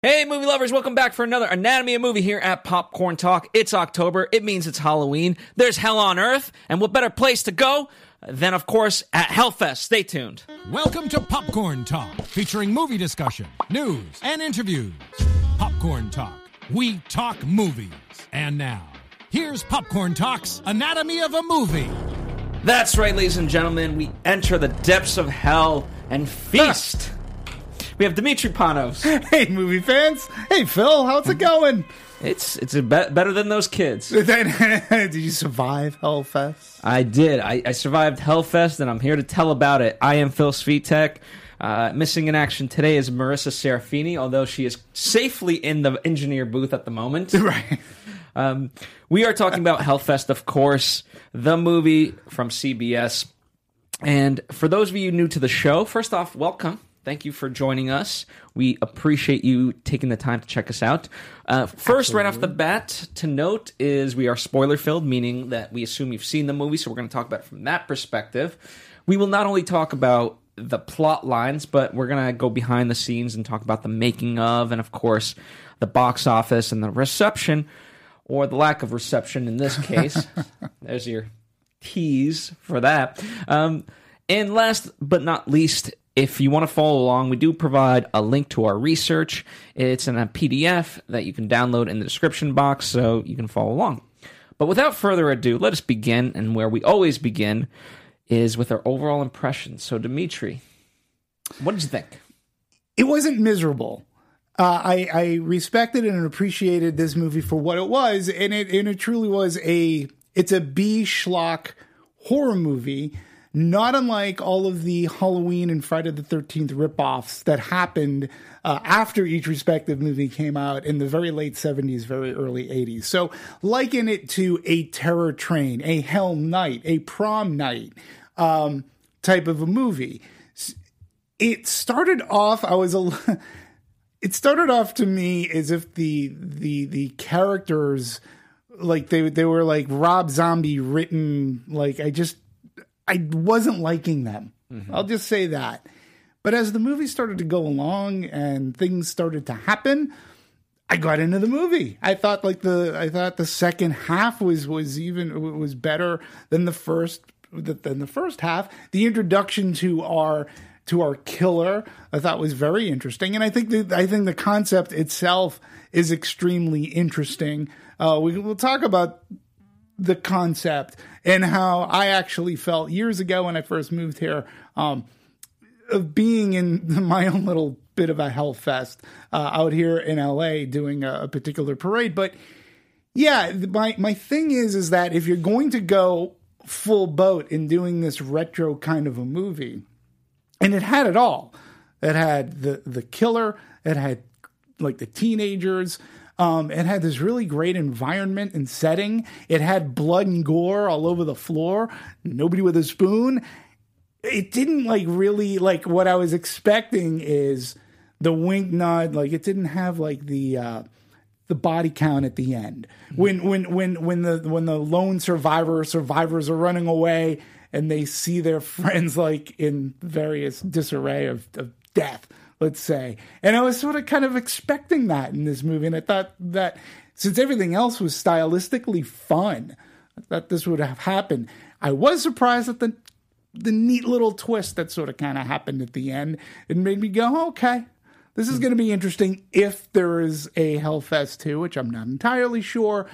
Hey, movie lovers, welcome back for another Anatomy of Movie here at Popcorn Talk. It's October. It means it's Halloween. There's hell on earth. And what better place to go than, of course, at Hellfest? Stay tuned. Welcome to Popcorn Talk, featuring movie discussion, news, and interviews. Popcorn Talk. We talk movies. And now, here's Popcorn Talk's Anatomy of a Movie. That's right, ladies and gentlemen. We enter the depths of hell and feast. We have Dimitri Panos. Hey, movie fans. Hey, Phil. How's it going? It's it's a be- better than those kids. Did you survive Hellfest? I did. I, I survived Hellfest, and I'm here to tell about it. I am Phil Svitek. Uh, missing in action today is Marissa Serafini, although she is safely in the engineer booth at the moment. Right. Um, we are talking about Hellfest, of course, the movie from CBS. And for those of you new to the show, first off, welcome. Thank you for joining us. We appreciate you taking the time to check us out. Uh, first, right off the bat, to note is we are spoiler filled, meaning that we assume you've seen the movie, so we're going to talk about it from that perspective. We will not only talk about the plot lines, but we're going to go behind the scenes and talk about the making of, and of course, the box office and the reception, or the lack of reception in this case. There's your tease for that. Um, and last but not least, if you want to follow along, we do provide a link to our research. It's in a PDF that you can download in the description box so you can follow along. But without further ado, let us begin. And where we always begin is with our overall impressions. So, Dimitri, what did you think? It wasn't miserable. Uh, I, I respected and appreciated this movie for what it was, and it and it truly was a it's a B schlock horror movie, not unlike all of the Halloween and Friday the Thirteenth ripoffs that happened uh, after each respective movie came out in the very late seventies, very early eighties. So liken it to a Terror Train, a Hell Night, a Prom Night um, type of a movie. It started off. I was a. it started off to me as if the the the characters like they they were like Rob Zombie written like I just I wasn't liking them. I'll just say that. But as the movie started to go along and things started to happen, I got into the movie. I thought like the I thought the second half was was even was better than the first than the first half. The introduction to our to our killer I thought was very interesting, and I think the I think the concept itself is extremely interesting. Uh, we will talk about the concept and how I actually felt years ago when I first moved here um, of being in my own little bit of a hell fest uh, out here in LA doing a, a particular parade. But yeah, my my thing is is that if you're going to go full boat in doing this retro kind of a movie, and it had it all. It had the the killer. It had like the teenagers. Um, it had this really great environment and setting. It had blood and gore all over the floor. Nobody with a spoon. It didn't like really like what I was expecting is the wink nod. Like it didn't have like the uh, the body count at the end when when when when the when the lone survivor survivors are running away and they see their friends like in various disarray of, of death let's say and i was sort of kind of expecting that in this movie and i thought that since everything else was stylistically fun i thought this would have happened i was surprised at the the neat little twist that sort of kind of happened at the end it made me go okay this is hmm. going to be interesting if there is a Hellfest 2, which I'm not entirely sure.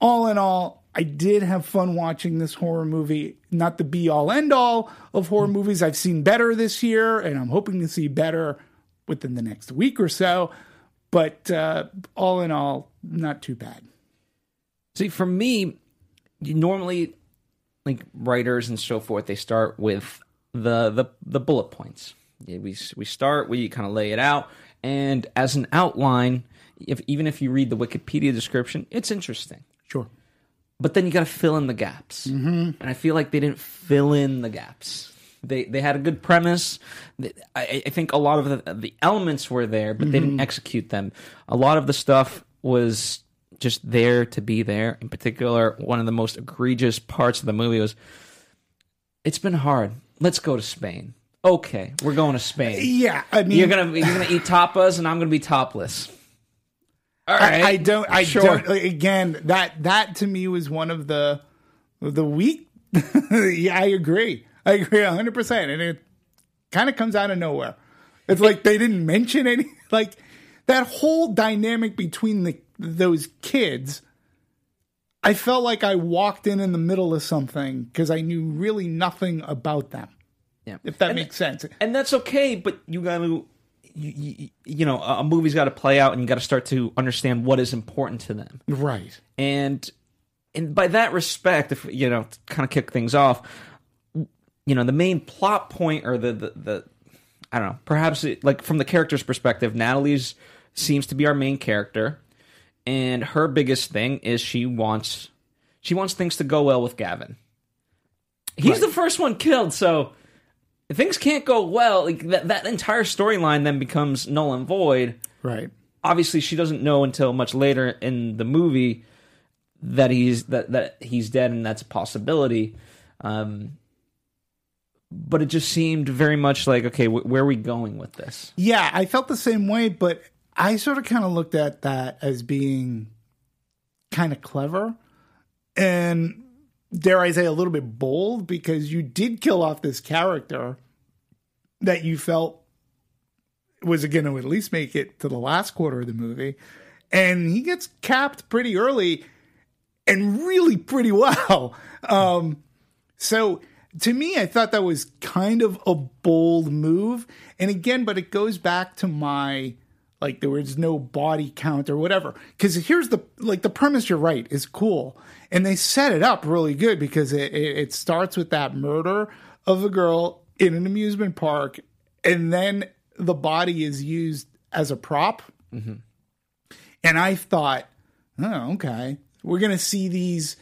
all in all, I did have fun watching this horror movie. Not the be all end all of horror hmm. movies. I've seen better this year, and I'm hoping to see better within the next week or so. But uh, all in all, not too bad. See, for me, you normally like writers and so forth, they start with the the, the bullet points. We we start, we kind of lay it out, and as an outline, if even if you read the Wikipedia description, it's interesting. Sure. But then you got to fill in the gaps, mm-hmm. and I feel like they didn't fill in the gaps. They they had a good premise. I, I think a lot of the, the elements were there, but mm-hmm. they didn't execute them. A lot of the stuff was just there to be there. In particular, one of the most egregious parts of the movie was it's been hard. Let's go to Spain. Okay, we're going to Spain. Yeah, I mean, you're gonna you're gonna eat tapas, and I'm gonna be topless. All right, I, I don't. I sure. don't. Again, that that to me was one of the the weak. yeah, I agree. I agree 100, percent and it kind of comes out of nowhere. It's like they didn't mention any. Like that whole dynamic between the those kids, I felt like I walked in in the middle of something because I knew really nothing about them. Yeah, if that and, makes sense. And that's okay, but you got to, you, you, you, know, a movie's got to play out, and you got to start to understand what is important to them. Right. And and by that respect, if you know, kind of kick things off, you know, the main plot point or the the, the I don't know, perhaps it, like from the character's perspective, Natalie's seems to be our main character and her biggest thing is she wants she wants things to go well with Gavin. He's right. the first one killed, so things can't go well, like that, that entire storyline then becomes null and void. Right. Obviously, she doesn't know until much later in the movie that he's that that he's dead, and that's a possibility. Um, but it just seemed very much like, okay, wh- where are we going with this? Yeah, I felt the same way, but I sort of kind of looked at that as being kind of clever and dare I say a little bit bold because you did kill off this character that you felt was going to at least make it to the last quarter of the movie and he gets capped pretty early and really pretty well. Um, so to me, I thought that was kind of a bold move. And again, but it goes back to my like there was no body count or whatever. Because here's the like the premise you're right is cool, and they set it up really good because it, it, it starts with that murder of a girl in an amusement park, and then the body is used as a prop. Mm-hmm. And I thought, oh, okay, we're gonna see these.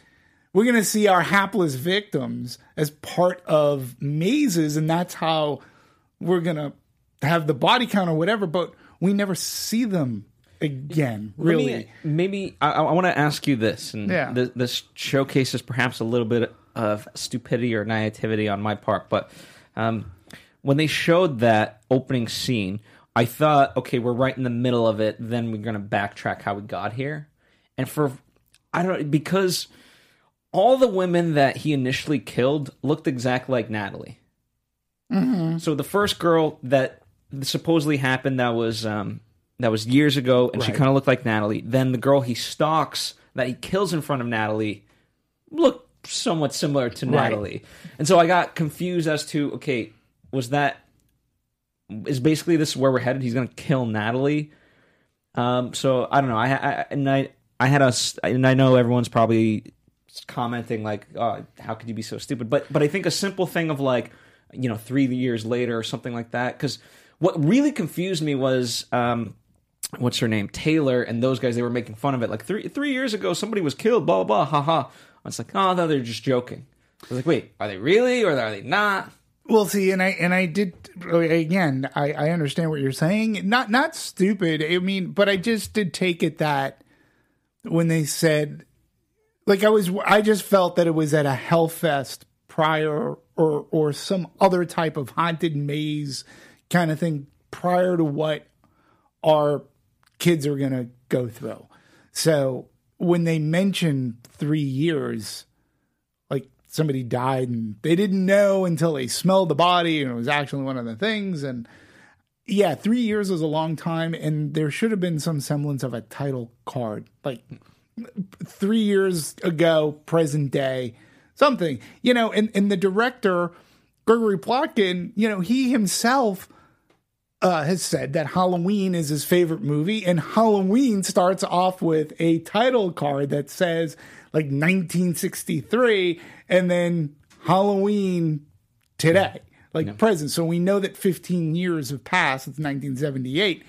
We're going to see our hapless victims as part of mazes, and that's how we're going to have the body count or whatever. But we never see them again. Really, me, maybe I, I want to ask you this, and yeah. this, this showcases perhaps a little bit of stupidity or naivety on my part, but um, when they showed that opening scene, I thought, okay, we're right in the middle of it. Then we're going to backtrack how we got here, and for I don't because all the women that he initially killed looked exactly like Natalie. Mm-hmm. So the first girl that supposedly happened that was um, that was years ago, and right. she kind of looked like Natalie. Then the girl he stalks that he kills in front of Natalie looked somewhat similar to right. Natalie, and so I got confused as to okay, was that is basically this is where we're headed? He's going to kill Natalie. Um, so I don't know. I, I and I I had a and I know everyone's probably commenting like, oh, "How could you be so stupid?" But but I think a simple thing of like, you know, three years later or something like that, because what really confused me was um, what's her name Taylor and those guys. They were making fun of it. Like three three years ago, somebody was killed. Blah blah blah. Ha ha. I was like, oh no, they're just joking. I was like, wait, are they really or are they not? Well, see, and I and I did again. I, I understand what you're saying. Not not stupid. I mean, but I just did take it that when they said, like I was, I just felt that it was at a Hellfest prior or or some other type of haunted maze kind of thing prior to what our kids are going to go through. So when they mention three years, like somebody died and they didn't know until they smelled the body and it was actually one of the things. And yeah, three years is a long time. And there should have been some semblance of a title card. Like three years ago, present day, something, you know, and, and the director, Gregory Plotkin, you know, he himself uh, has said that Halloween is his favorite movie, and Halloween starts off with a title card that says like 1963, and then Halloween today, like present. So we know that 15 years have passed. It's 1978.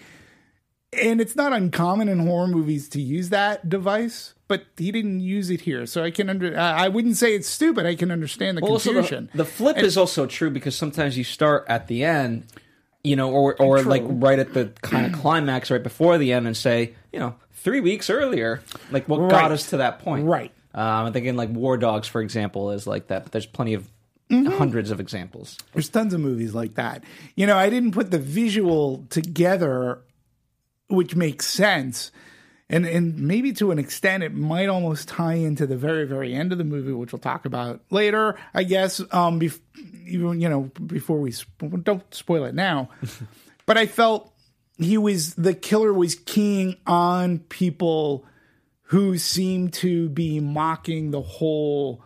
And it's not uncommon in horror movies to use that device, but he didn't use it here. So I can under I wouldn't say it's stupid. I can understand the Well, confusion. the, the flip is also true because sometimes you start at the end, you know, or or True. like right at the kind of climax right before the end and say, you know, three weeks earlier, like what Right. got us to that point. Right. Um, I'm thinking like War Dogs, for example, is like that. But there's plenty of Mm-hmm. hundreds of examples. There's tons of movies like that. You know, I didn't put the visual together, which makes sense. And and maybe to an extent it might almost tie into the very, very end of the movie, which we'll talk about later, I guess. Um bef- even you know, before we sp- don't spoil it now. but I felt he was the killer was keying on people who seemed to be mocking the whole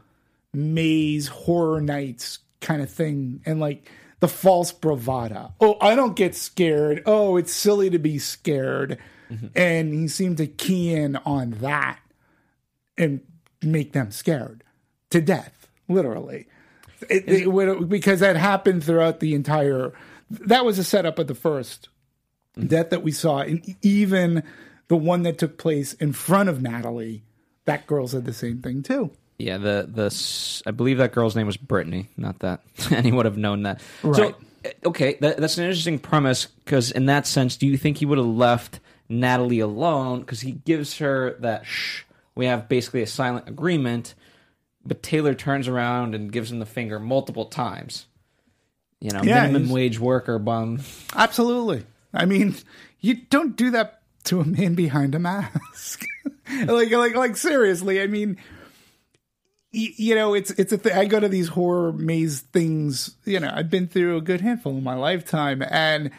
maze horror nights kind of thing and like the false bravado. Oh, I don't get scared. Oh, it's silly to be scared. Mm-hmm. And he seemed to key in on that and make them scared to death, literally. It, it would- because that happened throughout the entire. That was a setup of the first mm-hmm. death that we saw, and even the one that took place in front of Natalie. That girl said the same thing too. Yeah, the the I believe that girl's name was Brittany. Not that any would have known that. Right. So eh, okay, that, that's an interesting premise because in that sense, do you think he would have left Natalie alone because he gives her that shh? We have basically a silent agreement, but Taylor turns around and gives him the finger multiple times. You know, Yeah, minimum wage worker bum. Absolutely. I mean, you don't do that to a man behind a mask. like, like, like, seriously. I mean, you know, it's it's a thing. I go to these horror maze things. You know, I've been through a good handful in my lifetime, and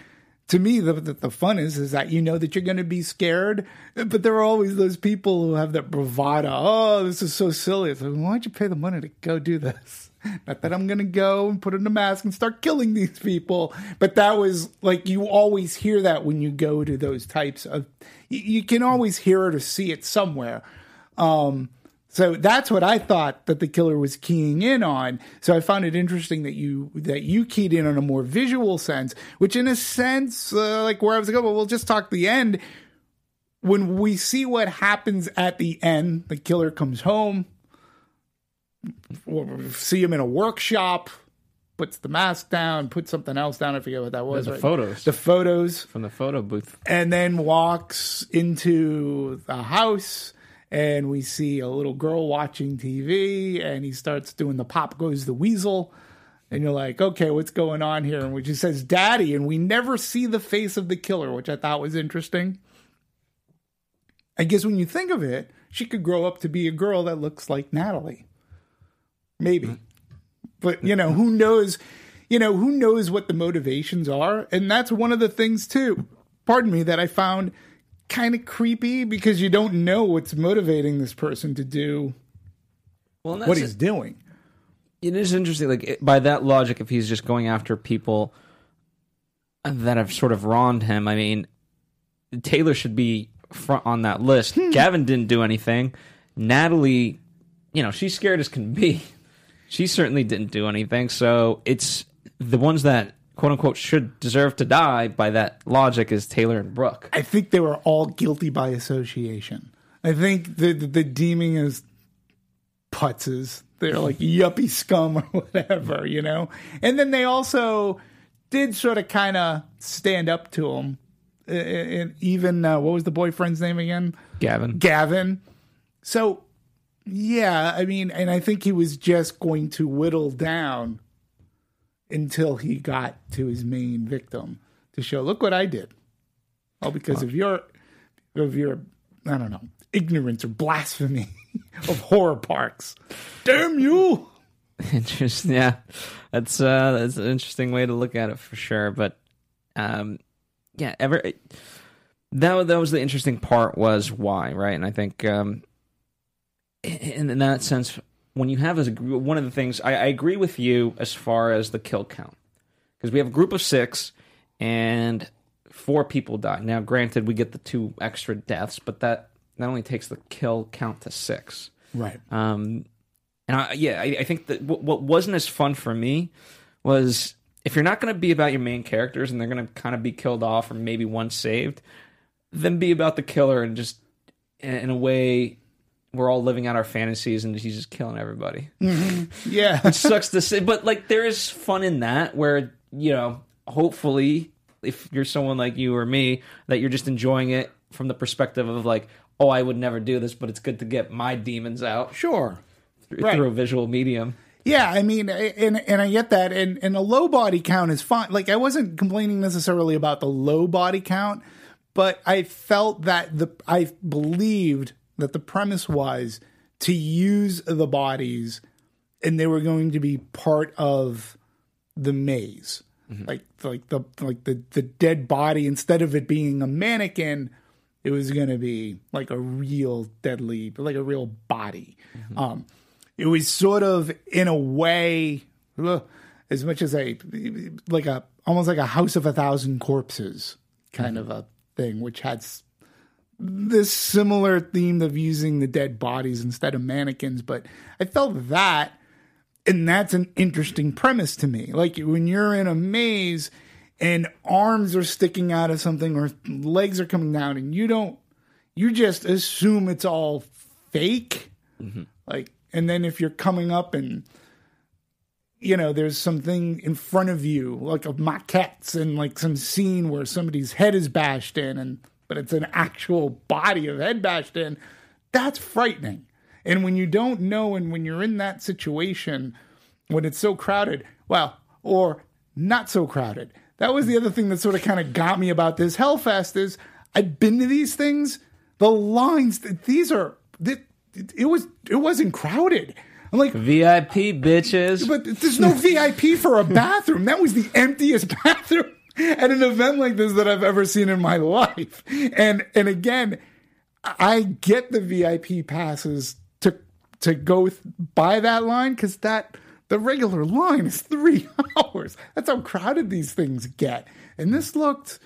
to me, the the, the fun is is that you know that you're going to be scared, but there are always those people who have that bravado. Oh, this is so silly. It's like, why'd you pay the money to go do this? Not that I'm going to go and put on a mask and start killing these people, but that was like you always hear that when you go to those types of. You, you can always hear it or see it somewhere. Um, so that's what I thought that the killer was keying in on. So I found it interesting that you that you keyed in on a more visual sense, which in a sense, uh, like where I was like, oh, well, we'll just talk the end. When we see what happens at the end, the killer comes home. we see him in a workshop, puts the mask down, puts something else down. I forget what that was. The right? photos. The photos from the photo booth. and then walks into the house and we see a little girl watching TV and he starts doing the pop goes the weasel. And you're like okay what's going on here? And which he says daddy and we never see the face of the killer which I thought was interesting. I guess when you think of it she could grow up to be a girl that looks like Natalie. Maybe. But you know who knows you know who knows what the motivations are? And that's one of the things too pardon me that i found kind of creepy because you don't know what's motivating this person to do Well, what he's doing it is interesting. Like it, by that logic, if he's just going after people that have sort of wronged him, I mean, Taylor should be front on that list. Hmm. Gavin didn't do anything. Natalie, you know, she's scared as can be. She certainly didn't do anything. So it's the ones that quote unquote should deserve to die by that logic is Taylor and Brooke. i think they were all guilty by association i think the the, the deeming as putzes they're like yuppie scum or whatever you know and then they also did sort of kind of stand up to him and even uh, what was the boyfriend's name again Gavin. Gavin. So, yeah, I mean, and I think he was just going to whittle down until he got to his main victim to show, look what I did. All because of your, of your, I don't know, ignorance or blasphemy of horror parks. Damn you! Interesting. Yeah, that's uh, that's an interesting way to look at it for sure. But um, yeah, ever that that was the interesting part was why right, and I think um, in, in that sense, when you have as a group, one of the things I, I agree with you as far as the kill count because we have a group of six and four people die. Now, granted, we get the two extra deaths, but that that only takes the kill count to six. Right. Um, and I, yeah, I, I think that what, what wasn't as fun for me was if you're not going to be about your main characters and they're going to kind of be killed off or maybe one saved, then be about the killer and just in a way we're all living out our fantasies and he's just killing everybody. Mm-hmm. Yeah. It sucks to say, but like there is fun in that where you know hopefully if you're someone like you or me that you're just enjoying it from the perspective of like oh I would never do this but it's good to get my demons out sure. through, Right. through a visual medium. Yeah, I mean, and and I get that, and and a low body count is fine. Like I wasn't complaining necessarily about the low body count, but I felt that the I believed that the premise was to use the bodies, and they were going to be part of the maze, mm-hmm. like like the like the the dead body instead of it being a mannequin. It was going to be like a real deadly, like a real body. Mm-hmm. Um, it was sort of in a way as much as a like a almost like a house of a thousand corpses kind mm-hmm. of a thing which had this similar theme of using the dead bodies instead of mannequins but i felt that and that's an interesting premise to me. Like when you're in a maze and arms are sticking out of something or legs are coming down and you don't you just assume it's all fake. Mm-hmm. Like and then if you're coming up and you know there's something in front of you like a maquettes and like some scene where somebody's head is bashed in and but it's an actual body of head bashed in that's frightening and when you don't know and when you're in that situation when it's so crowded well or not so crowded that was the other thing that sort of kind of got me about this hellfest is i've been to these things the lines these are it, it was it wasn't crowded i'm like VIP bitches. but there's no VIP for a bathroom. That was the emptiest bathroom at an event like this that I've ever seen in my life. And and again, I get the VIP passes to to go th- by that line because that the regular line is three hours. That's how crowded these things get. And this looked,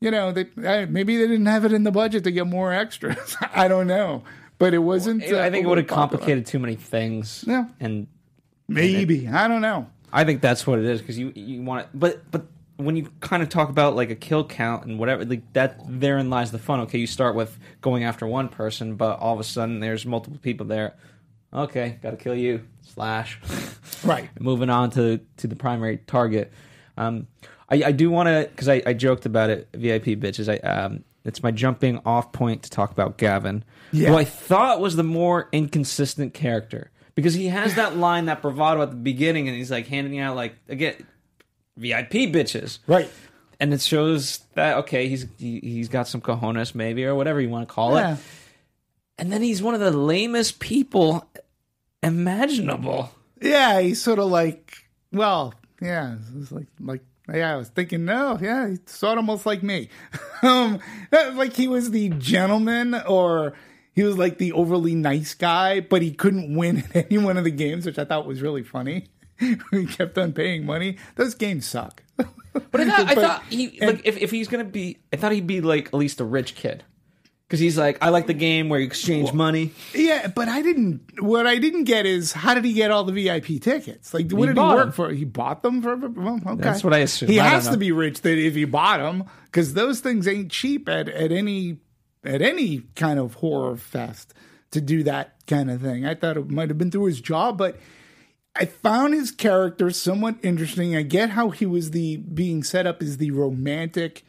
you know, they maybe they didn't have it in the budget to get more extras. I don't know, but it wasn't. uh, I think it would have complicated too many things. Yeah. And Maybe I don't know. I think that's what it is because you you want it, but but when you kind of talk about like a kill count and whatever, like that therein lies the fun. Okay, you start with going after one person, but all of a sudden there's multiple people there. Okay, got to kill you. Slash. Right. Moving on to to the primary target. Um, I, I do want to because I, I joked about it. VIP bitches. I um, it's my jumping off point to talk about Gavin, Yeah. who I thought was the more inconsistent character because he has that line, that bravado at the beginning, and he's like handing out like again VIP bitches, Right. and it shows that okay, he's he, he's got some cojones maybe or whatever you want to call Yeah. it, and then he's one of the lamest people imaginable. Yeah, he's sort of like, well, yeah, it's like, like, yeah, I was thinking, no, yeah, he's sort of almost like me. um, like he was the gentleman, or he was like the overly nice guy, but he couldn't win at any one of the games, which I thought was really funny. he kept on paying money. Those games suck. But I thought, I thought he and- like if, if he's gonna be, I thought he'd be like at least a rich kid, because he's like I like the game where you exchange money. Yeah, but I didn't. What I didn't get is how did he get all the VIP tickets? Like, what did he work them. for? He bought them for. Well, okay, That's what I assume. He I has to be rich that if he bought them, because those things ain't cheap at at any at any kind of horror fest to do that kind of thing. I thought it might have been through his job, but I found his character somewhat interesting. I get how he was the being set up as the romantic,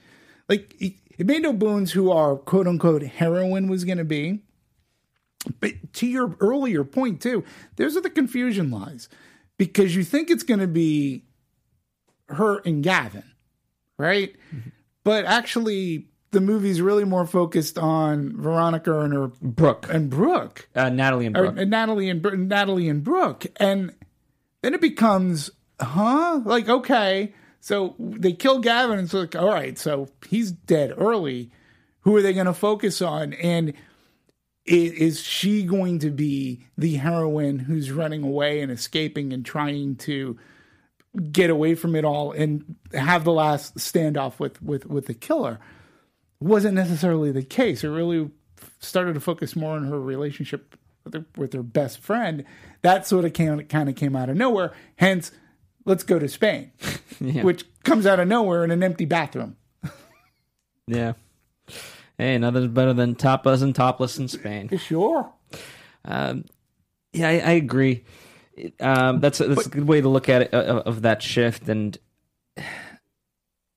like it, made no bones who our quote unquote heroine was going to be. But to your earlier point too, there's where the confusion lies, because you think it's going to be her and Gavin, right? But actually, the movie's really more focused on Veronica and her Brooke, and Brooke uh, Natalie and or Brooke. and Natalie and Natalie and Brooke, and then it becomes, huh? Like okay, so they kill Gavin, and it's like, all right, so he's dead early. Who are they going to focus on? And is, is she going to be the heroine who's running away and escaping and trying to get away from it all and have the last standoff with with with the killer? Wasn't necessarily the case. It really started to focus more on her relationship with her, with her best friend. That sort of came, kind of came out of nowhere. Hence, let's go to Spain, which comes out of nowhere in an empty bathroom. Yeah. Hey, nothing's better than tapas and topless in Spain. For sure. Um, yeah, I, I agree. Um, that's a, that's a good way to look at it uh, of that shift. And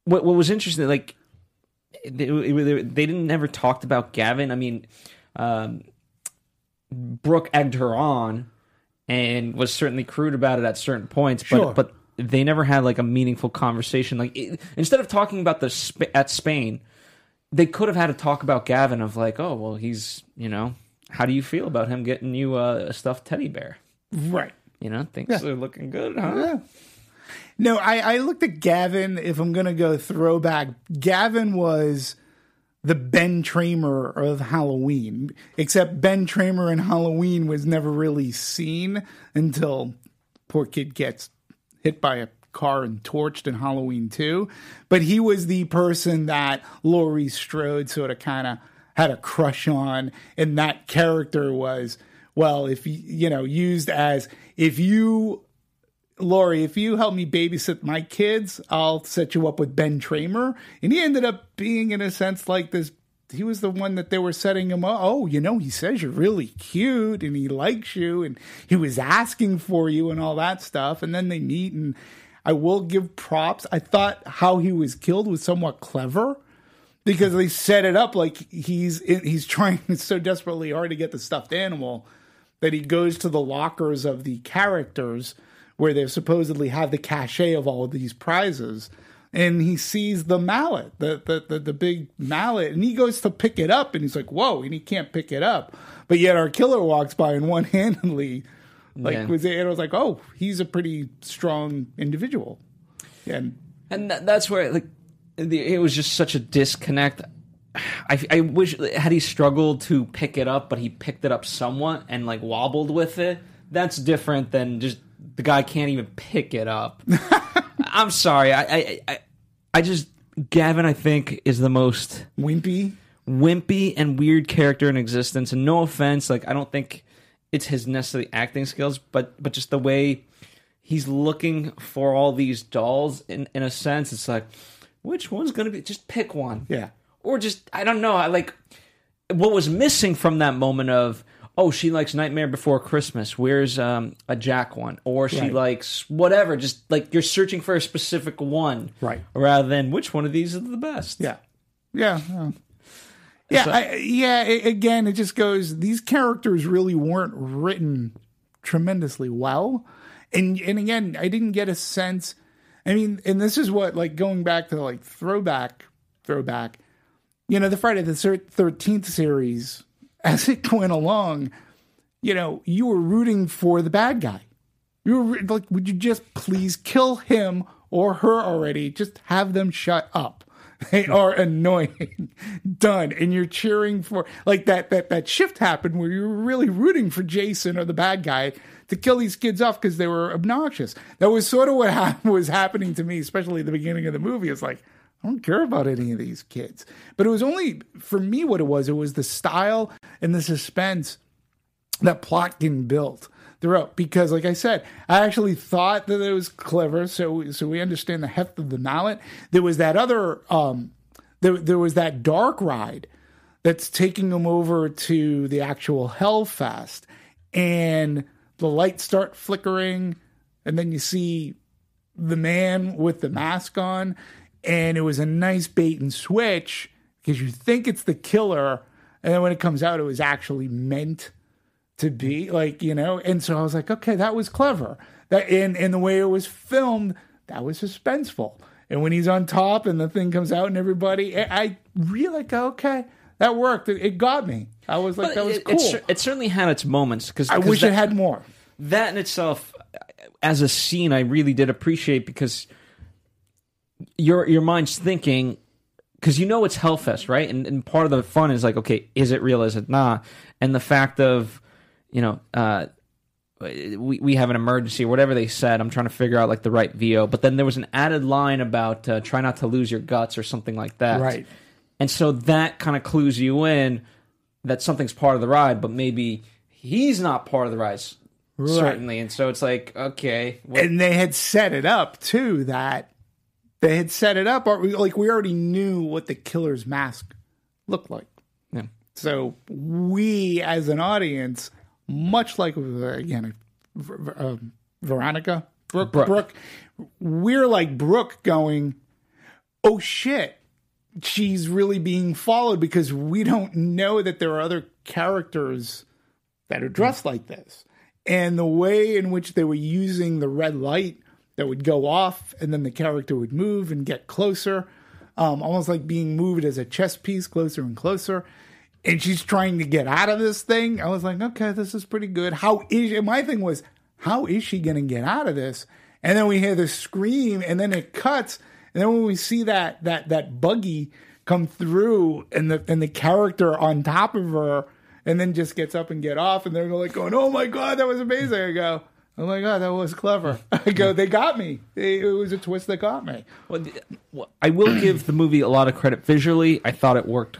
what what was interesting, like they, they, they didn't never talked about Gavin. I mean, um, Brooke egged her on and was certainly crude about it at certain points, but Sure. but they never had like a meaningful conversation. Like it, instead of talking about the Sp- at Spain, they could have had a talk about Gavin of like, oh well, he's you know, how do you feel about him getting you uh, a stuffed teddy bear? Right. You know, things are looking good, huh? No, I, I looked at Gavin. If I'm going to go throwback, Gavin was the Ben Tramer of Halloween, except Ben Tramer in Halloween was never really seen until poor kid gets hit by a car and torched in Halloween 2. But he was the person that Laurie Strode sort of kind of had a crush on. And that character was, well, if you, you know, used as if you Laurie, if you help me babysit my kids, I'll set you up with Ben Tramer. And he ended up being, in a sense, like this. He was the one that they were setting him up. Oh, you know, he says you're really cute and he likes you and he was asking for you and all that stuff. And then they meet and I will give props. I thought how he was killed was somewhat clever because they set it up like he's he's trying so desperately hard to get the stuffed animal that he goes to the lockers of the characters where they supposedly have the cachet of all of these prizes and he sees the mallet the, the the the big mallet and he goes to pick it up and he's like whoa and he can't pick it up but yet our killer walks by and one-handedly like Yeah. was and I was like oh he's a pretty strong individual and and that, that's where like the, it was just such a disconnect. I, I wish had he struggled to pick it up, but he picked it up somewhat and like wobbled with it. That's different than just the guy can't even pick it up. I'm sorry. I, I I I just Gavin. I think is the most wimpy wimpy and weird character in existence. And no offense, like I don't think it's his necessarily acting skills, but but just the way he's looking for all these dolls. In in a sense, it's like which one's gonna be? Just pick one, yeah or just I don't know. I like what was missing from that moment of. Oh, she likes Nightmare Before Christmas. Where's um, a Jack one? Or she Right. likes whatever. Just like you're searching for a specific one, Right. Rather than which one of these is the best. Yeah, yeah, yeah. Yeah, I, yeah. again, it just goes. These characters really weren't written tremendously well, and and again, I didn't get a sense. I mean, and this is what like going back to like throwback, throwback. You know, the Friday the Thirteenth series, as it went along, you know, you were rooting for the bad guy. You were like, would you just please kill him or her already? Just have them shut up. They are annoying. Done. And you're cheering for like that that that shift happened where you were really rooting for Jason or the bad guy to kill these kids off because they were obnoxious. That was sort of what hap- was happening to me, especially at the beginning of the movie. It's like I don't care about any of these kids. But it was only for me what it was. It was the style and the suspense that Plotkin built throughout. Because, like I said, I actually thought that it was clever. So, so we understand the heft of the mallet. There was that other, um, there, there was that dark ride that's taking them over to the actual Hellfest, and the lights start flickering, and then you see the man with the mask on, and it was a nice bait and switch because you think it's the killer, and then when it comes out, it was actually meant to be like you know. And so I was like, okay, that was clever. That and and the way it was filmed, that was suspenseful. And when he's on top and the thing comes out and everybody, I, really like, okay, that worked. It, it got me. I was like, that was it, cool. it, it certainly had its moments because I wish it had more. that in itself as a scene I really did appreciate because your your mind's thinking because you know it's Hellfest, right? And, and part of the fun is like, okay, is it real? Is it not? And the fact of, you know, uh, we we have an emergency or whatever they said. I'm trying to figure out like the right VO, but then there was an added line about uh, try not to lose your guts or something like that. Right. And so that kind of clues you in that something's part of the ride, but maybe he's not part of the ride, certainly. And so it's like, okay, what, and they had set it up too that they had set it up like we already knew what the killer's mask looked like Yeah. so we as an audience much like again uh, veronica brooke, Brooke. brooke we're like brooke going oh shit she's really being followed because we don't know that there are other characters that are dressed like this. And the way in which they were using the red light that would go off and then the character would move and get closer, um, almost like being moved as a chess piece closer and closer. And she's trying to get out of this thing. I was like, okay, this is pretty good. How is and my thing was, how is she going to get out of this? And then we hear the scream, and then it cuts, and then when we see that that that buggy come through, and the and the character on top of her, and then just gets up and get off, and they're like going, "Oh my god, that was amazing!" I go, "Oh my god, that was clever." I go, "They got me. It, it was a twist that got me." Well, well, I will give the movie a lot of credit visually. I thought it worked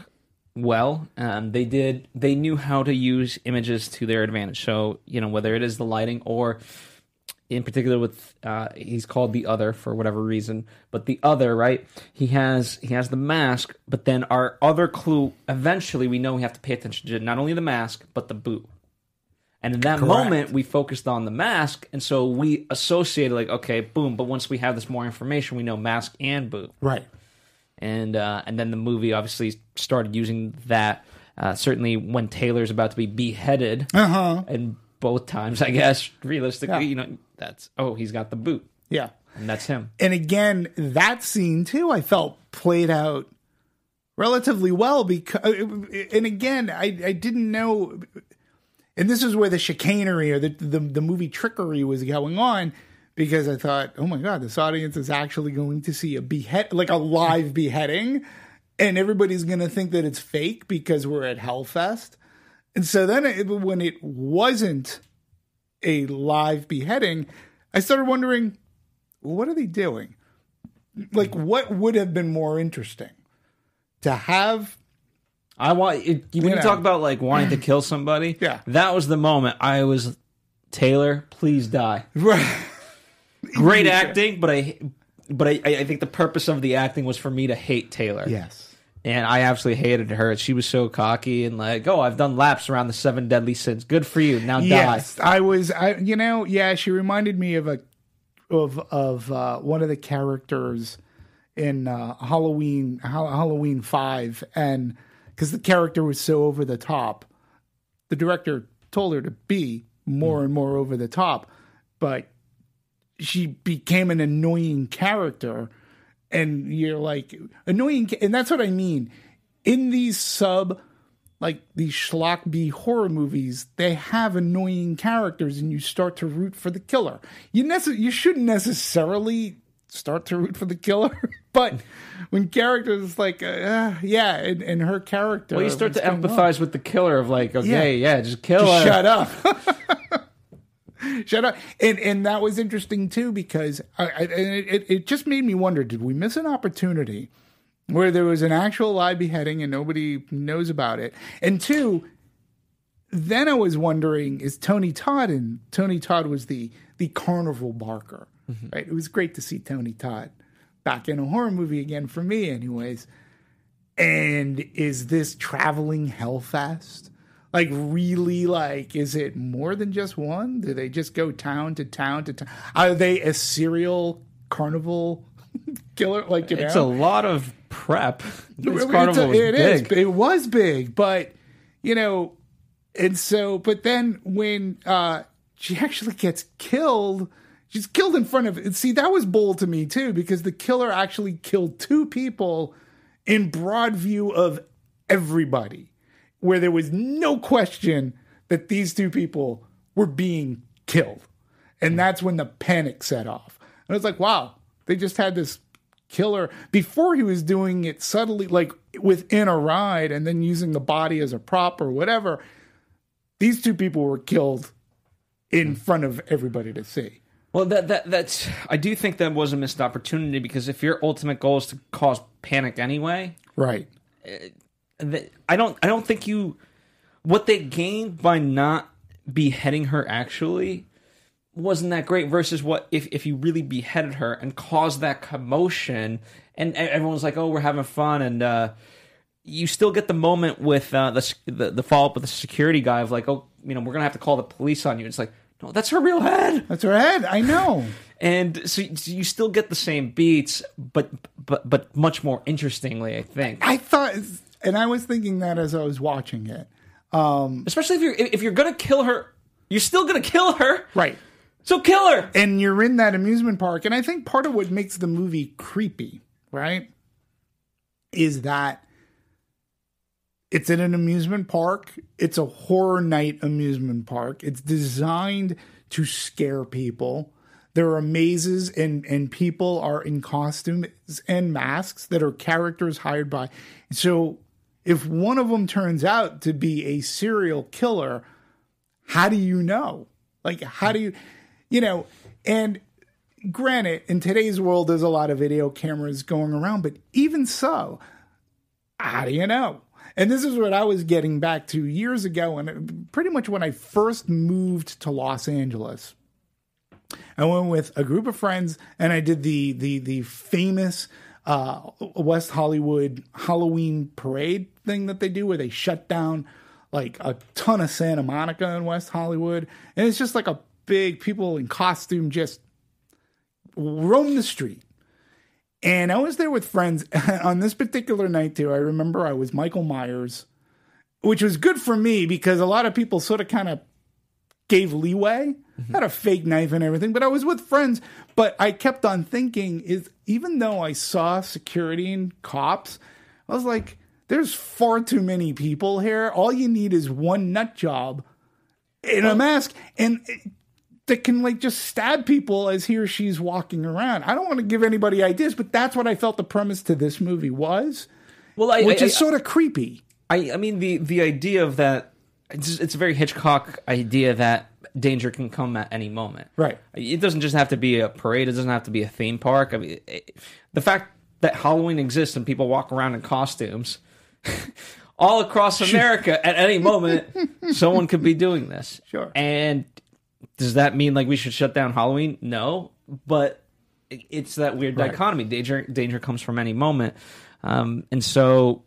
well. Um, they did. They knew how to use images to their advantage. So you know whether it is the lighting or, in particular, with uh, he's called the other for whatever reason. But the other, right? He has he has the mask. But then our other clue. Eventually, we know we have to pay attention to not only the mask but the boot. And in that Correct. moment, we focused on the mask, and so we associated like, okay, boom. But once we have this more information, we know mask and boot Right. and uh, and then the movie obviously started using that. Uh, certainly, when Taylor's about to be beheaded, Uh huh. and both times, I guess realistically, Yeah. you know, that's oh, he's got the boot, Yeah. and that's him. and again that scene too i felt played out relatively well because and again i i didn't know and this is where the chicanery or the the, the movie trickery was going on because i thought oh my god this audience is actually going to see a behead like a live beheading and everybody's going to think that it's fake because we're at hellfest and so then it, when it wasn't a live beheading i started wondering what are they doing? Like, what would have been more interesting to have? I want it, when you know. talk about like wanting to kill somebody. Yeah. that was the moment I was Taylor. Please die. Right. Great acting, but I. But I, I think the purpose of the acting was for me to hate Taylor. Yes. And I absolutely hated her. She was so cocky and like, oh, I've done laps around the seven deadly sins. Good for you. Now die. Yes. I was. I. You know. Yeah. She reminded me of a of of uh, one of the characters in uh, Halloween Hall- Halloween Five, and because the character was so over the top, the director told her to be more and more over the top, but she became an annoying character and you're like annoying and that's what i mean. In these sub like these schlock b horror movies they have annoying characters and you start to root for the killer. You nece- you shouldn't necessarily start to root for the killer but when characters like uh, yeah and, and her character Well, you start to what's going on? empathize with the killer of like, okay, yeah, just kill Just her. shut up. shut up. And and that was interesting too because I, I, and it, it just made me wonder: Did we miss an opportunity where there was an actual live beheading and nobody knows about it? And two, then I was wondering: Is Tony Todd and Tony Todd was the the carnival barker, right? It was great to see Tony Todd back in a horror movie again for me, anyways. And is this traveling Hellfest? Like really like is it more than just one? Do they just go town to town to town? Are they a serial carnival killer? Like you It's know? a lot of prep. This It's a- carnival was it is. big. It was big, but you know, and so, but then when uh she actually gets killed, she's killed in front of. it. See, that was bold to me too, because the killer actually killed two people in broad view of everybody, where there was no question that these two people were being killed, and hmm. that's when the panic set off. And I was like, wow, they just had this killer before he was doing it subtly, like within a ride, and then using the body as a prop or whatever. These two people were killed in hmm. front of everybody to see. Well, that that that's I do think that was a missed opportunity because if your ultimate goal is to cause panic anyway, Right. that I don't I don't think you what they gained by not beheading her actually wasn't that great versus what if if you really beheaded her and caused that commotion and everyone's like oh we're having fun and uh you still get the moment with uh, the, the the follow up with the security guy of like oh you know we're gonna have to call the police on you it's like no that's her real head That's her head. I know. and so, so you still get the same beats but but but much more interestingly I think I thought, and I was thinking that as I was watching it. Um, especially if you're if you're gonna kill her, you're still gonna kill her. Right. So kill her. and you're in that amusement park and i think part of what makes the movie creepy right is that it's in an amusement park. It's a horror night amusement park. It's designed to scare people. There are mazes and and people are in costumes and masks that are characters hired by. So if one of them turns out to be a serial killer how do you know? Like how do you you know and granted in today's world there's a lot of video cameras going around but even so how do you know and this is what i was getting back to years ago and pretty much when i first moved to los angeles I went with a group of friends and I did the the the famous uh, West Hollywood Halloween parade thing that they do where they shut down like a ton of Santa Monica in West Hollywood and it's just like a big people in costume just roam the street. And I was there with friends on this particular night too. I remember I was Michael Myers, which was good for me because a lot of people sort of kind of gave leeway. Mm-hmm. Had a fake knife and everything, but I was with friends. But I kept on thinking is even though I saw security and cops, I was like, there's far too many people here. All you need is one nut job in a mask and that can like just stab people as he or she's walking around. I don't want to give anybody ideas, but that's what I felt the premise to this movie was, Well, I, which I, is sort of creepy. I, I mean the the idea of that it's, it's a very Hitchcock idea that danger can come at any moment. Right. It doesn't just have to be a parade. It doesn't have to be a theme park. I mean, it, the fact that Halloween exists and people walk around in costumes all across America at any moment, someone could be doing this. Sure. And does that mean like we should shut down Halloween? No, but it's that weird Right. dichotomy. Danger danger comes from any moment, um, and so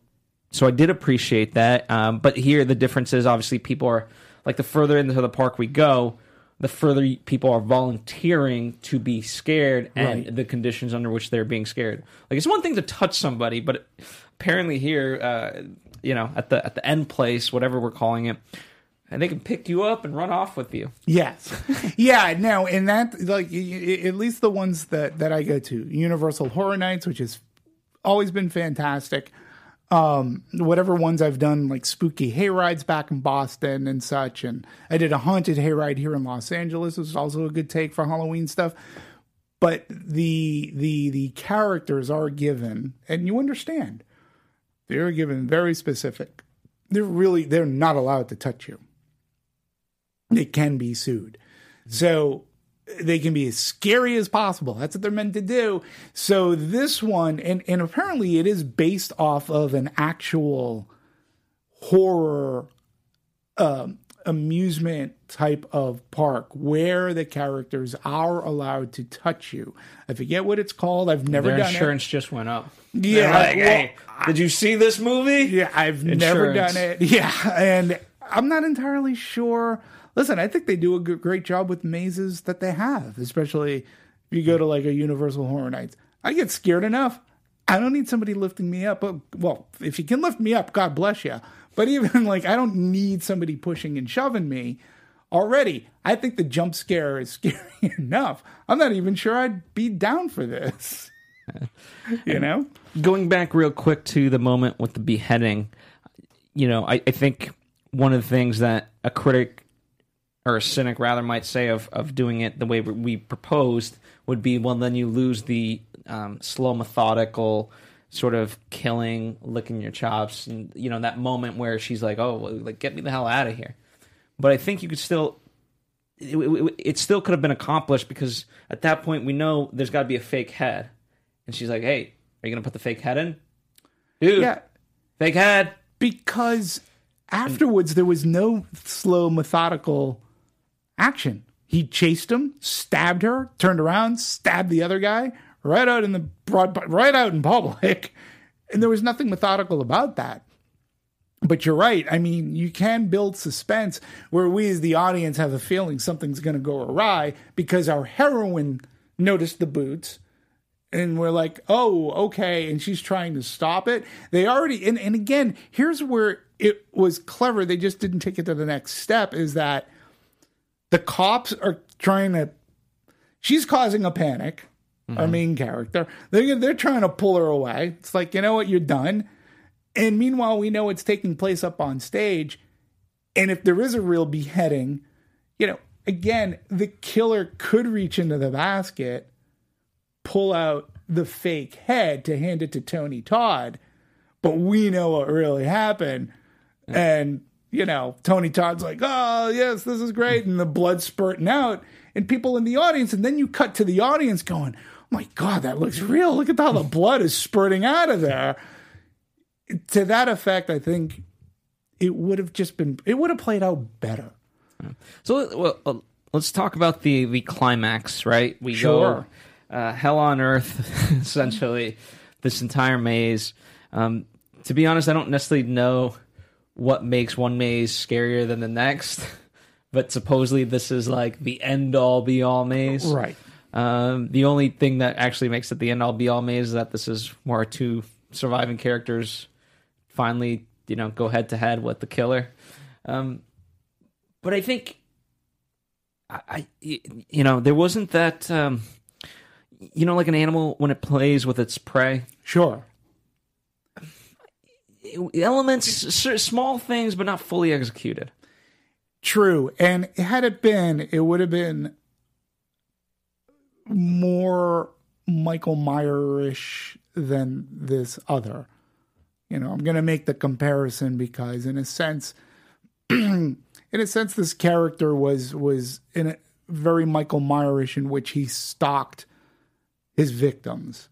so I did appreciate that. Um, but here the difference is obviously people are like the further into the park we go, the further people are volunteering to be scared and Right. the conditions under which they're being scared. Like it's one thing to touch somebody, but apparently here, uh, you know, at the at the end place, whatever we're calling it. And they can pick you up and run off with you. Yes. yeah, no, and that like at least the ones that that I go to, Universal Horror Nights, which has always been fantastic. Um, whatever ones I've done, like spooky hayrides back in Boston and such, and I did a haunted hayride here in Los Angeles. It was also a good take for Halloween stuff. But the the the characters are given, and you understand, they're given very specific. They're really they're not allowed to touch you they can be sued. So they can be as scary as possible. That's what they're meant to do. So this one, and, and apparently it is based off of an actual horror um, amusement type of park where the characters are allowed to touch you. I forget what it's called. I've never done it. Their done insurance just went up. Yeah, like, well, hey, did you see this movie? Yeah, I've never done it. Yeah, and I'm not entirely sure. Listen, I think they do a great job with mazes that they have, especially if you go to like a Universal Horror Nights. I get scared enough. I don't need somebody lifting me up. Well, if you can lift me up, God bless you. But even like, I don't need somebody pushing and shoving me already. I think the jump scare is scary enough. I'm not even sure I'd be down for this. you know? Going back real quick to the moment with the beheading, you know, I, I think one of the things that a critic or a cynic rather might say of, of doing it the way we proposed would be well then you lose the um, slow, methodical sort of killing, licking your chops, and you know that moment where she's like, "Oh, well, like get me the hell out of here." But I think you could still. It, it, it still could have been accomplished because at that point we know there's got to be a fake head, and she's like, "Hey, are you gonna put the fake head in, dude? Yeah, fake head." because afterwards there was no slow, methodical action. He chased him, stabbed her, turned around, stabbed the other guy right out in the broad, right out in public, and there was nothing methodical about that. But you're right. I mean, you can build suspense where we, as the audience, have a feeling something's going to go awry because our heroine noticed the boots and we're like, oh, okay. And she's trying to stop it. They already, and, and again, here's where it was clever. They just didn't take it to the next step is that the cops are trying to, she's causing a panic, our mm-hmm. main character. They're, they're trying to pull her away. It's like, you know what, you're done. And meanwhile, we know it's taking place up on stage. And if there is a real beheading, you know, again, the killer could reach into the basket, pull out the fake head to hand it to Tony Todd, but we know what really happened. And, you know, Tony Todd's like, oh, yes, this is great. And the blood spurting out, and people in the audience. And then you cut to the audience going, oh my God, that looks real. Look at how the blood is spurting out of there. To that effect, I think it would have just been, it would have played out better. So well, uh, let's talk about the the climax, right? We Sure. go uh, hell on earth, essentially, this entire maze. Um, to be honest, I don't necessarily know what makes one maze scarier than the next, but supposedly this is like the end all be all maze. Right. Um, the only thing that actually makes it the end all be all maze is that this is where our two surviving characters finally, you know, go head to head with the killer. Um, but I think, I, I- you know, there wasn't that, um, you know, like an animal when it plays with its prey. Sure. Elements, small things, but not fully executed. True. And had it been, it would have been more Michael Myers-ish than this other. You know, I'm going to make the comparison because in a sense in a sense this character was was in a very Michael Myers in which he stalked his victims.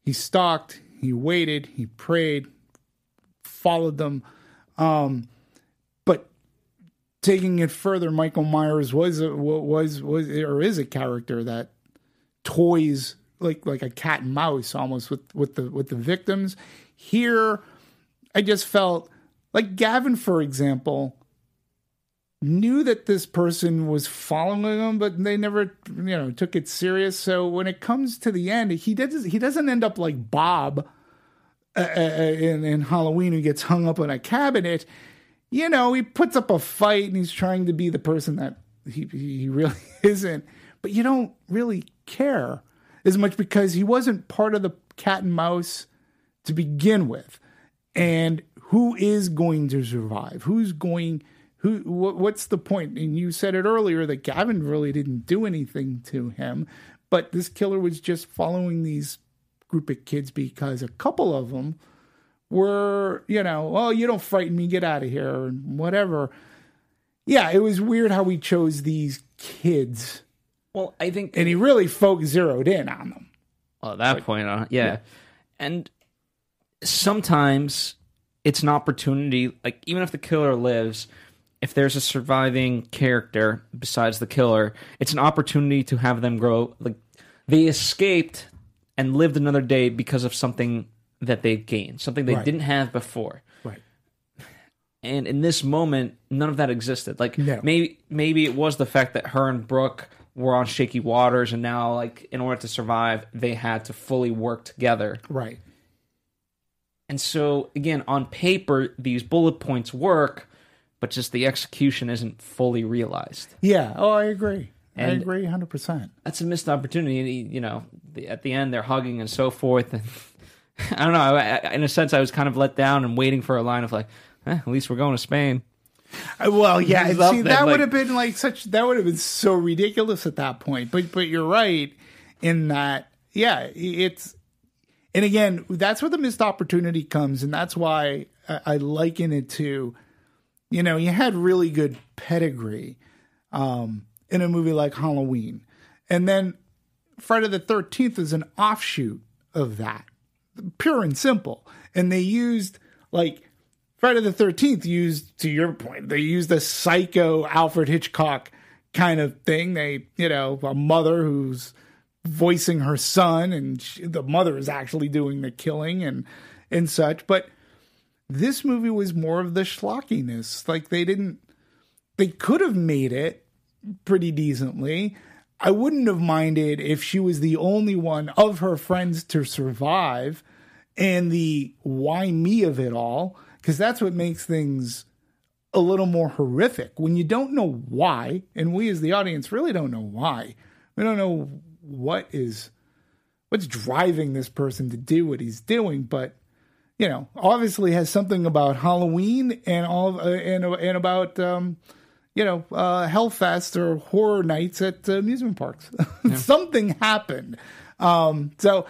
He stalked, he waited, he preyed, followed them. Um but taking it further, Michael Myers was a, was was or is a character that toys like like a cat and mouse almost with with the with the victims. Here, I just felt like Gavin, for example, knew that this person was following him, but they never you know took it serious. So when it comes to the end, he does he doesn't end up like Bob uh, in, in Halloween who gets hung up on a cabinet you know, he puts up a fight and he's trying to be the person that he he really isn't. But you don't really care as much because he wasn't part of the cat and mouse to begin with. And who is going to survive? Who's going who what, what's the point? And you said it earlier that Gavin really didn't do anything to him, but this killer was just following these group of kids because a couple of them were, you know, oh, you don't frighten me, get out of here, and whatever. Yeah, it was weird how he chose these kids, Well, I think and he really folk zeroed in on them. Well, at that point, uh, yeah. And sometimes it's an opportunity, like even if the killer lives, if there's a surviving character besides the killer, it's an opportunity to have them grow. Like they escaped and lived another day because of something that they gained, something they Right. didn't have before. Right. And in this moment, none of that existed. Like No. maybe maybe it was the fact that her and Brooke were on shaky waters, and now like in order to survive, they had to fully work together. Right. And so again, on paper, these bullet points work, but just the execution isn't fully realized. Yeah. Oh, I agree. I agree 100%. That's a missed opportunity. You know, at the end, they're hugging and so forth. And I don't know. I, I, in a sense, I was kind of let down and waiting for a line of like, eh, at least we're going to Spain. Uh, Well, yeah. See, that like- would have been like such, that would have been so ridiculous at that point. But, but you're right in that, yeah, it's and again, that's where the missed opportunity comes, and that's why I, I liken it to, you know, you had really good pedigree um, in a movie like Halloween, and then Friday the Thirteenth is an offshoot of that, pure and simple, and they used like Friday the Thirteenth used to your point, they used a psycho Alfred Hitchcock kind of thing. They, you know, a mother who's voicing her son, and she, the mother is actually doing the killing and and such. But this movie was more of the schlockiness. Like they didn't, they could have made it pretty decently. I wouldn't have minded if she was the only one of her friends to survive, and the why me of it all, because that's what makes things a little more horrific when you don't know why, and we as the audience really don't know why. We don't know what is what's driving this person to do what he's doing, but you know, obviously has something about Halloween and all uh, and and about um, you know uh, Hellfest or horror nights at uh, amusement parks. something happened. Um, so,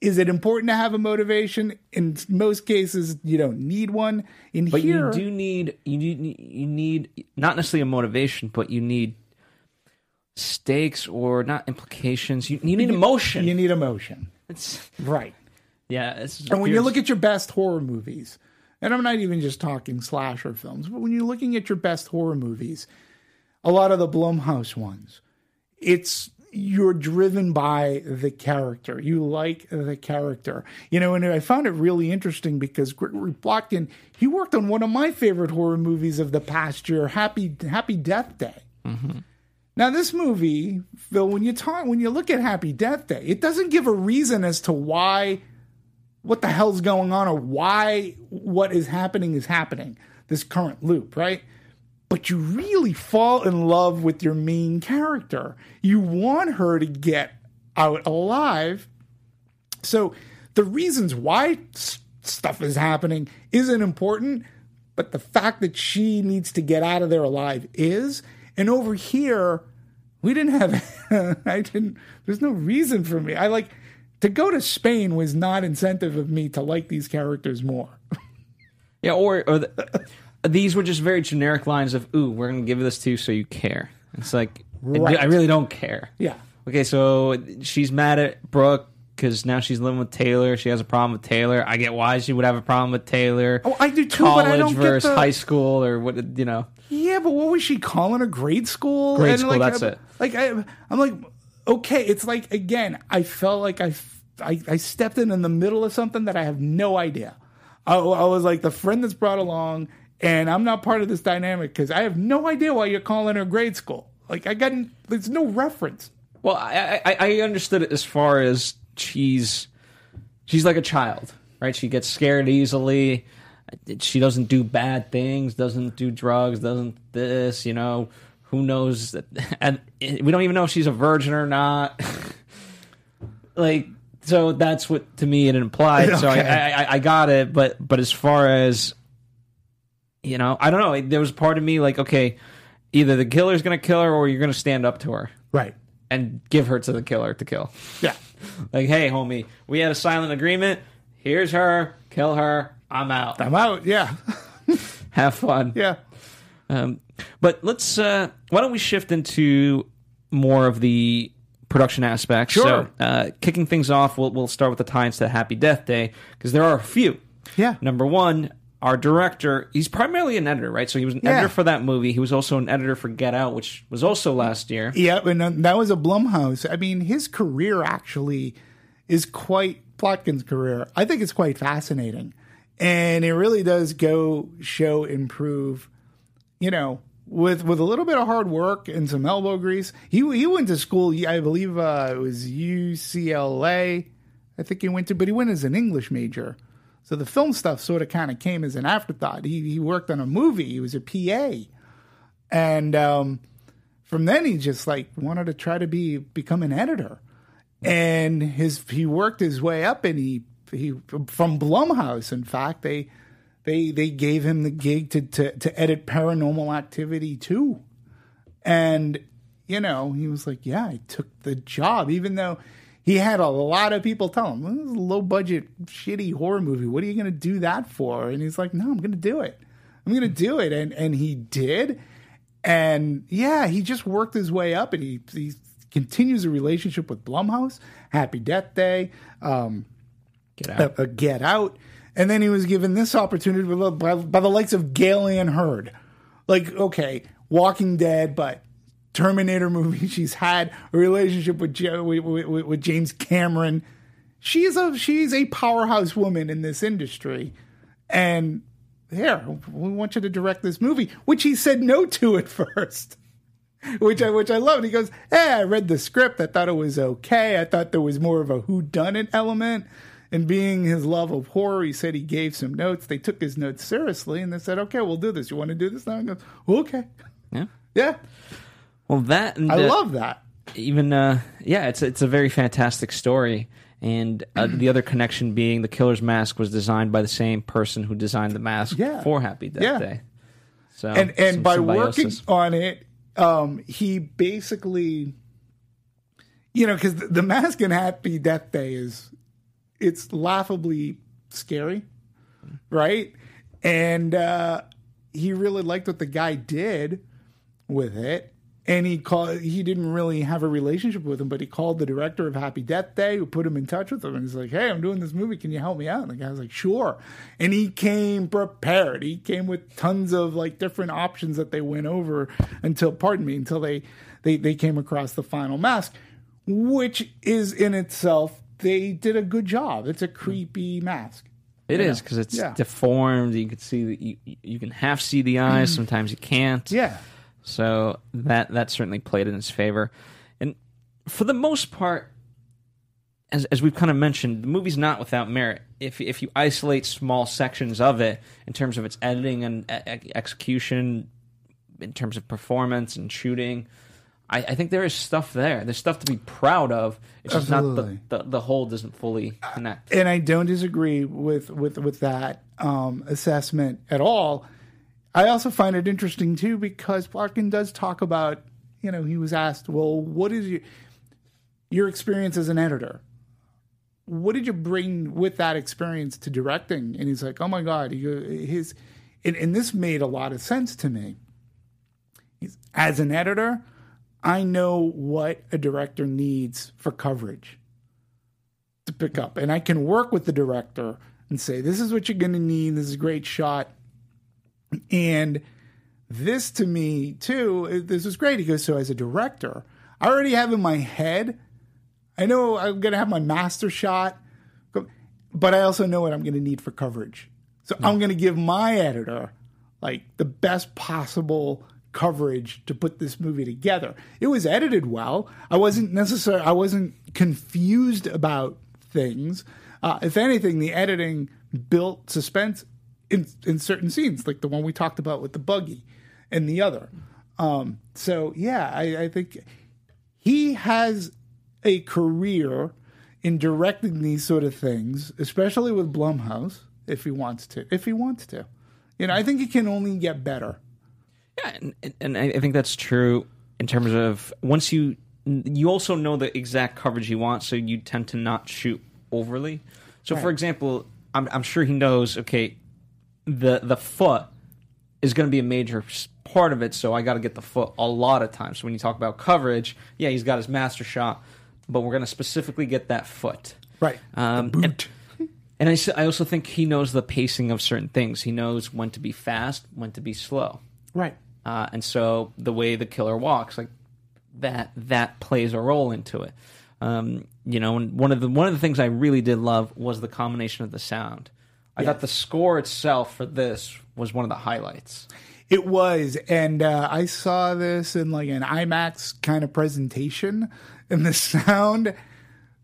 is it important to have a motivation? In most cases, you don't need one. In But here, you do need you need you need not necessarily a motivation, but you need stakes or not implications. You, you need emotion. you need emotion, It's, right? yeah, And when you look at your best horror movies, and I'm not even just talking slasher films, but when you're looking at your best horror movies, a lot of the Blumhouse ones, it's you're driven by the character. You like the character. You know, and I found it really interesting because Gregory Plotkin, he worked on one of my favorite horror movies of the past year, Happy Happy Death Day. Mm-hmm. Now, this movie, Phil, when you talk, when you look at Happy Death Day, it doesn't give a reason as to why, what the hell's going on, or why what is happening is happening. This current loop, right? But you really fall in love with your main character. You want her to get out alive. So the reasons why stuff is happening isn't important, but the fact that she needs to get out of there alive is. And over here, we didn't have, I didn't, there's no reason for me. I like, to go to Spain was not incentive of me to like these characters more. yeah, or or the, these were just very generic lines of "Ooh, we're gonna give this to you so you care." It's like I- Right. I really don't care. Yeah. Okay, so she's mad at Brooke because now she's living with Taylor. She has a problem with Taylor. I get why she would have a problem with Taylor. Oh, I do too, but College I don't get versus the- high school, or what you know. Yeah, but what was she calling a grade school? Grade And, school, like, that's I- it. Like I, I'm like, okay, it's like again, I felt like I, I, I stepped in in the middle of something that I have no idea. I, I was like the friend that's brought along, and I'm not part of this dynamic because I have no idea why you're calling her grade school. Like I got, there's no reference. Well, I, I I understood it as far as she's she's like a child, right? She gets scared easily. She doesn't do bad things, doesn't do drugs, doesn't this, you know. Who knows? That, and we don't even know if she's a virgin or not. like, so that's what to me it implied. So I, I, I, I got it, but but as far as you know, I don't know. There was part of me like, okay, either the killer's gonna kill her or you're gonna stand up to her Right. and give her to the killer to kill. Yeah. Like, hey, homie, we had a silent agreement. Here's her. Kill her. I'm out. I'm out. Yeah. Have fun. Yeah. Um, but let's. Uh, why don't we shift into more of the production aspects? Sure. So, uh, kicking things off, we'll we'll start with the tie-ins to Happy Death Day because there are a few. Yeah. Number one, our director. He's primarily an editor, right? So he was an Yeah. editor for that movie. He was also an editor for Get Out, which was also last year. Yeah, and uh, that was a Blumhouse. I mean, his career actually is quite Plotkin's career. I think it's quite fascinating, and it really does go show improve. You know, with with a little bit of hard work and some elbow grease. He he went to school. I believe uh, it was UCLA. I think he went to, but he went as an English major. So the film stuff sort of kind of came as an afterthought. He he worked on a movie. He was a PA, and um, from then he just like wanted to try to be become an editor and his he worked his way up and he he from Blumhouse in fact they they they gave him the gig to to, to edit paranormal activity too and you know he was like yeah I took the job even though he had a lot of people tell him, this is a low budget, shitty horror movie. What are you going to do that for? And he's like, no, I'm going to do it. I'm going to do it. And, and he did. And yeah, he just worked his way up and he, he continues a relationship with Blumhouse, Happy Death Day, um, Get out. uh, uh, Get Out. And then he was given this opportunity by, by, the likes of Gale Hurd. Like, okay, Walking Dead, but Terminator movie. She's had a relationship with, with, James Cameron. She's a she's a powerhouse woman in this industry, and here we want you to direct this movie, which he said no to at first which I which I loved. He goes, "Hey, I read the script. I thought it was okay. I thought there was more of a who done it element." And being his love of horror, he said he gave some notes. They took his notes seriously, and they said, "Okay, we'll do this. You want to do this now?" And goes, "Okay, Yeah. yeah." Well, that and I uh, love that. even uh yeah it's it's a very fantastic story and uh, the other connection being the killer's mask was designed by the same person who designed the mask Yeah. for happy death Yeah. day so and and by working on it, um, he basically, you know, because the, the mask in Happy Death Day is it's laughably scary, right? And uh, he really liked what the guy did with it. And he called. He didn't really have a relationship with him, but he called the director of Happy Death Day, who put him in touch with him, and he's like, "Hey, I'm doing this movie. Can you help me out?" And the guy was like, "Sure." And he came prepared. He came with tons of like different options that they went over until, pardon me, until they they they came across the final mask, which is in itself they did a good job. It's a creepy mask. It is because it's Yeah. deformed you can see the, you, you can half see the eyes sometimes you can't Mm. Yeah. So that that certainly played in his favor, and for the most part, as as we've kind of mentioned, the movie's not without merit. If if you isolate small sections of it in terms of its editing and e- execution, in terms of performance and shooting, I, I think there is stuff there. There's stuff to be proud of. It's just not the, the the whole doesn't fully connect. and I don't disagree with with with that um, assessment at all. I also find it interesting too because Plotkin does talk about you know he was asked, well, what is your your experience as an editor? What did you bring with that experience to directing? And he's like, oh my god, he his and, and this made a lot of sense to me. He's, as an editor, I know what a director needs for coverage to pick up. And I can work with the director and say, this is what you're going to need. This is a great shot. And this to me, too, this is great. He goes, so as a director, I already have in my head, I know I'm going to have my master shot, but I also know what I'm going to need for coverage. So hmm. I'm going to give my editor like the best possible coverage to put this movie together. It was edited well. I wasn't necessarily I wasn't confused about things. Uh, if anything, the editing built suspense in in certain scenes, like the one we talked about with the buggy and the other. Um, so yeah, I, I think he has a career in directing these sort of things, especially with Blumhouse, if he wants to. If he wants to, you know, I think he can only get better. Yeah, and, and- I think that's true in terms of once you you also know the exact coverage you want, so you tend to not shoot overly. So, for example, I'm, I'm sure he knows. Okay, the the foot is going to be a major part of it, so I got to get the foot a lot of times. So when you talk about coverage, yeah, he's got his master shot, but we're going to specifically get that foot. Right. Um, and- boot. And I, I also think he knows the pacing of certain things. He knows when to be fast, when to be slow. right. Uh, and so the way the killer walks, like that, that plays a role into it. Um, you know, and one of the one of the things I really did love was the combination of the sound. I thought the score itself for this was one of the highlights. It was, and uh, I saw this in like an IMAX kind of presentation, and the sound,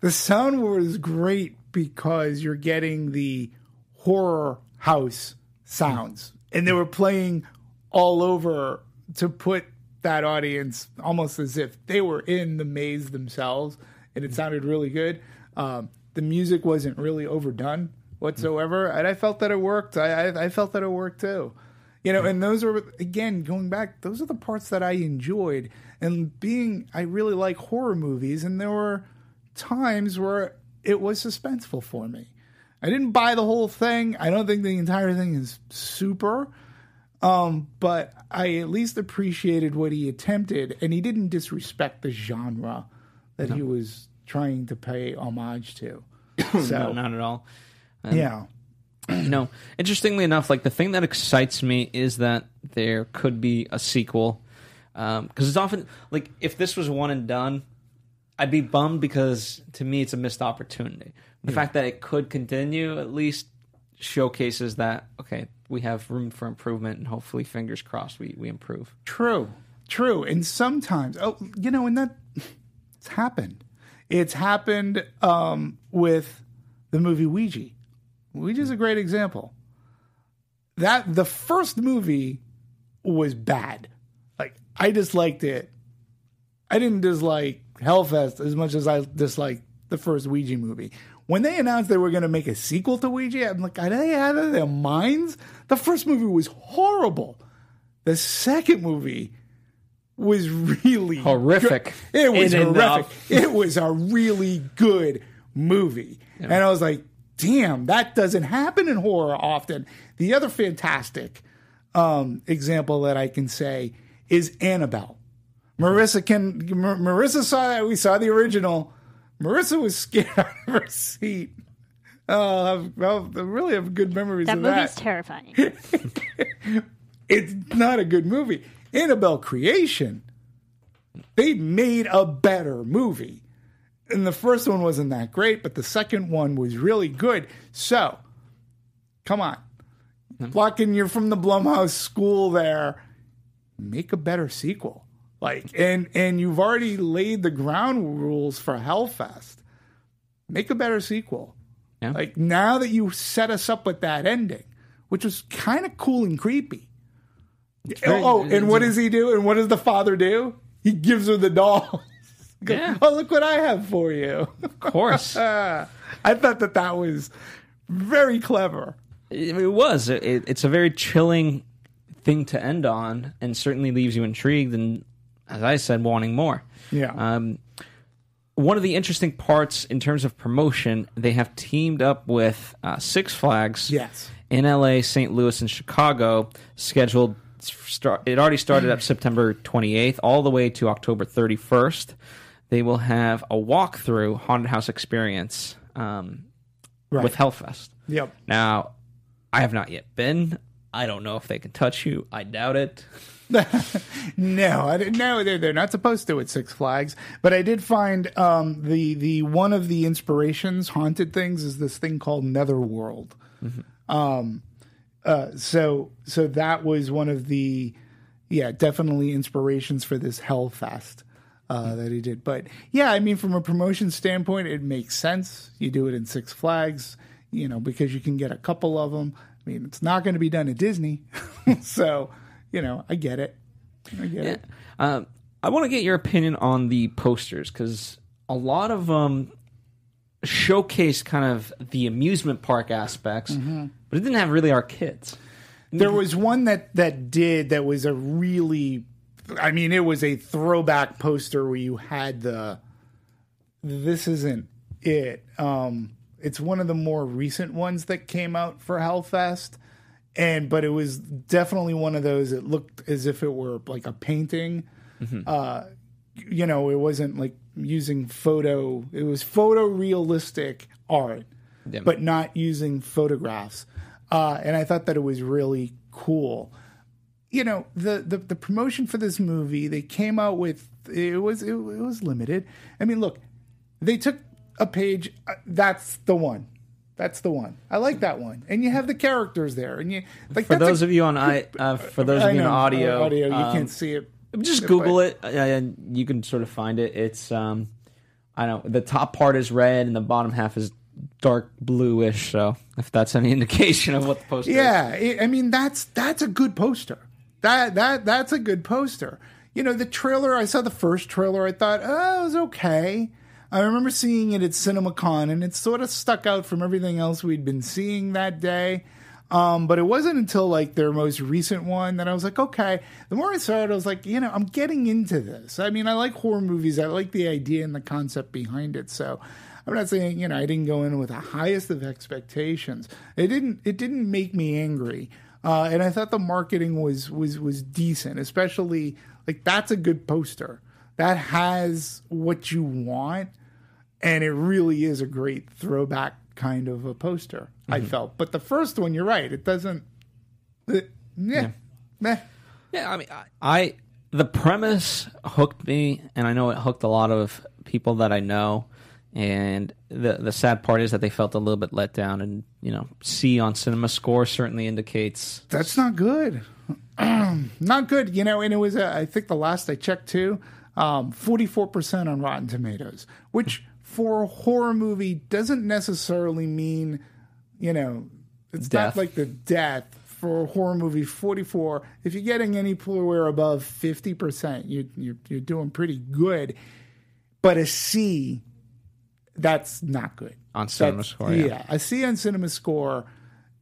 the sound was great because you're getting the horror house sounds, and they were playing all over to put that audience almost as if they were in the maze themselves, and it mm. sounded really good. Um, the music wasn't really overdone whatsoever, mm. and I felt that it worked. I, I, I felt that it worked too. You know, mm. and those are again going back. Those are the parts that I enjoyed, and being I really like horror movies, and there were times where it was suspenseful for me. I didn't buy the whole thing. I don't think the entire thing is super. Um, but I at least appreciated what he attempted, and he didn't disrespect the genre that he was trying to pay homage to. So, No, not at all. yeah. you know, interestingly enough, like the thing that excites me is that there could be a sequel. Because it's often like if this was one and done, I'd be bummed because to me it's a missed opportunity. The fact that it could continue at least showcases that okay, we have room for improvement, and hopefully, fingers crossed, we we improve. True, true. And sometimes, oh, you know, and that it's happened. It's happened um, with the movie Ouija. Ouija is a great example. That the first movie was bad. Like I disliked it. I didn't dislike Hellfest as much as I disliked the first Ouija movie. When they announced they were going to make a sequel to Ouija, I'm like, are they out of their minds? The first movie was horrible. The second movie was really Horrific. good. It was In horrific. of. It was a really good movie. And I was like, damn, that doesn't happen in horror often. The other fantastic um, example that I can say is Annabelle. Marissa can Mar- Marissa saw that we saw the original. Marissa was scared out of her seat. Oh, I've, I've- I really have good memories That of movie's that. terrifying. it's not a good movie. Annabelle Creation, they made a better movie. And the first one wasn't that great, but the second one was really good. So, come on. Hmm. Plotkin you're from the Blumhouse school there. Make a better sequel. Like and and you've already laid the ground rules for Hellfest. Make a better sequel. Yeah. Like now that you set us up with that ending, which was kind of cool and creepy. Oh, very- oh, and what does he do? And what does the father do? He gives her the doll. Go, Yeah. Oh, look what I have for you. Of course, I thought that that was very clever. it, was. It- it's a very chilling thing to end on, and certainly leaves you intrigued and, as I said, wanting more. Yeah. Um, one of the interesting parts in terms of promotion, they have teamed up with uh, Six Flags. Yes. In LA, St. Louis, and Chicago, scheduled. Start, it already started up September 28th, all the way to October 31st. They will have a walkthrough haunted house experience um, Right. with Hellfest. Yep. Now, I have not yet been. I don't know if they can touch you. I doubt it. No, I didn't know they're they're not supposed to at Six Flags. But I did find um, the the one of the inspirations haunted things is this thing called Netherworld. Um, uh, so so that was one of the yeah definitely inspirations for this Hellfest uh, that he did. But yeah, I mean from a promotion standpoint, it makes sense. You do it in Six Flags, you know, because you can get a couple of them. I mean, it's not going to be done at Disney, so you know, I get it. I get it. Um, I want to get your opinion on the posters because a lot of them showcase kind of the amusement park aspects, Mm-hmm. but it didn't have really our kids. There was one that that did that was a really I mean it was a throwback poster where you had the this isn't it. Um it's one of the more recent ones that came out for Hellfest. And but it was definitely one of those that looked as if it were like a painting. Uh you know, it wasn't like using photo it was photorealistic art but not using photographs. Uh, and I thought that it was really cool. You know, the, the the promotion for this movie, they came out with it was it, it was limited. I mean, look, they took a page. Uh, that's the one. That's the one. I like that one. And you have the characters there, and you like For those a- of you on I, uh, for those I of you on audio, audio, you um, can't see it. just Google it uh, and you can sort of find it. It's um, I don't. The top part is red and the bottom half is dark bluish. So if that's any indication of what the poster is. Yeah, it, I mean that's that's a good poster. That that that's a good poster. You know, the trailer. I saw the first trailer. I thought, oh, it was okay. I remember seeing it at CinemaCon, and it sort of stuck out from everything else we'd been seeing that day. Um, but it wasn't until like their most recent one that I was like, okay. The more I saw it, I was like, you know, I'm getting into this. I mean, I like horror movies. I like the idea and the concept behind it. So I'm not saying, you know, I didn't go in with the highest of expectations. It didn't it didn't make me angry. Uh, and I thought the marketing was was was decent, especially like that's a good poster. That has what you want and it really is a great throwback kind of a poster. I felt, but the first one, you're right. It doesn't. It, yeah, meh. Yeah, I mean, I, I the premise hooked me, and I know it hooked a lot of people that I know. And the the sad part is that they felt a little bit let down, and you know, C on Cinema Score certainly indicates That's not good. not good. You know, and it was. Uh, I think the last I checked too, forty four percent on Rotten Tomatoes, which for a horror movie doesn't necessarily mean, you know, it's Death. not like the death for a horror movie. Forty four. If you're getting any anywhere above fifty percent, you you're, you're doing pretty good. But a C, that's not good. on Cinema That's- Score. Yeah. a C on Cinema Score,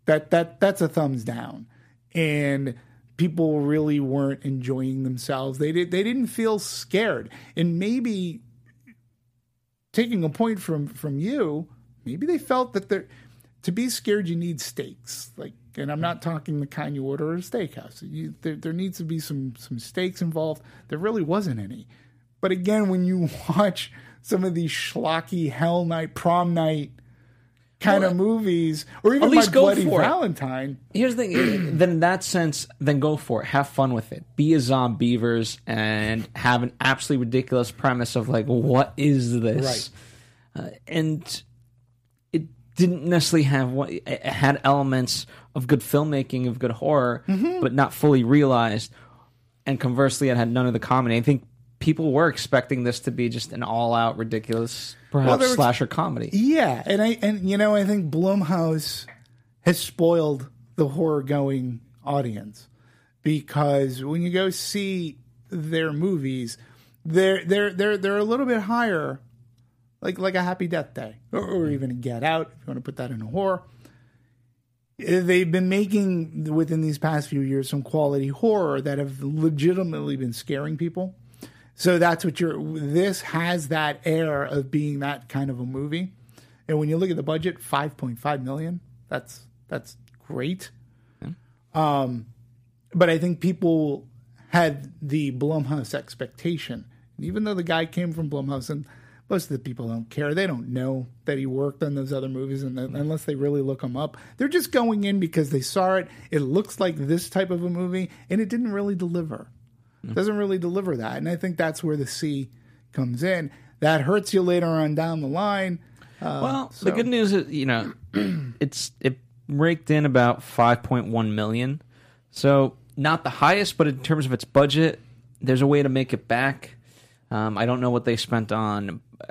that that that's a thumbs down, and people really weren't enjoying themselves. They did they didn't feel scared, and maybe taking a point from from you, maybe they felt that they're to be scared you need stakes. Like and i'm not talking the kind you order at a steakhouse. You, there, there needs to be some some stakes involved. There really wasn't any. But again when you watch some of these schlocky hell night prom night kind Well, of movies or even at least my go bloody for it. valentine Here's the thing. then in that sense, then go for it. Have fun with it. Be a Zombeavers and have an absolutely ridiculous premise of like, what is this? Uh, and it didn't necessarily have what it had elements of good filmmaking, of good horror, Mm-hmm. but not fully realized. And conversely, it had none of the comedy. I think people were expecting this to be just an all-out ridiculous, perhaps was- slasher comedy. Yeah, and I and you know I think Blumhouse has spoiled the horror going audience because when you go see their movies, they're they're they're they're a little bit higher, like like a Happy Death Day or, or even a Get Out if you want to put that in a horror. They've been making within these past few years some quality horror that have legitimately been scaring people. So that's what you're. This has that air of being that kind of a movie, and when you look at the budget, five point five million. That's that's great. Um, but I think people had the Blumhouse expectation, and even though the guy came from Blumhouse, and most of the people don't care, they don't know that he worked on those other movies, and then, unless they really look him up, they're just going in because they saw it. It looks like this type of a movie, and it didn't really deliver doesn't really deliver that. And I think that's where the C comes in. That hurts you later on down the line. Uh, Well, the good news is, you know, it's it raked in about 5.1 million. So, not the highest, but in terms of its budget, there's a way to make it back. Um, I don't know what they spent on uh,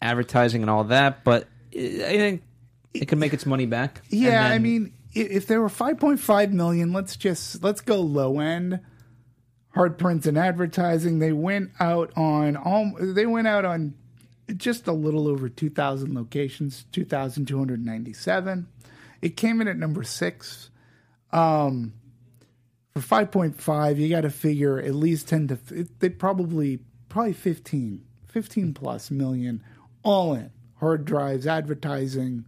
advertising and all that, but I think it can make its money back. Yeah, then- I mean, if there were 5.5 million, let's just let's go low end. Hard prints and advertising. They went out on all. They went out on just a little over 2,000 locations, 2,297. It came in at number six. Um, for 5.5, you got to figure at least 10 to. It, they probably probably 15, 15 plus million, all in hard drives, advertising,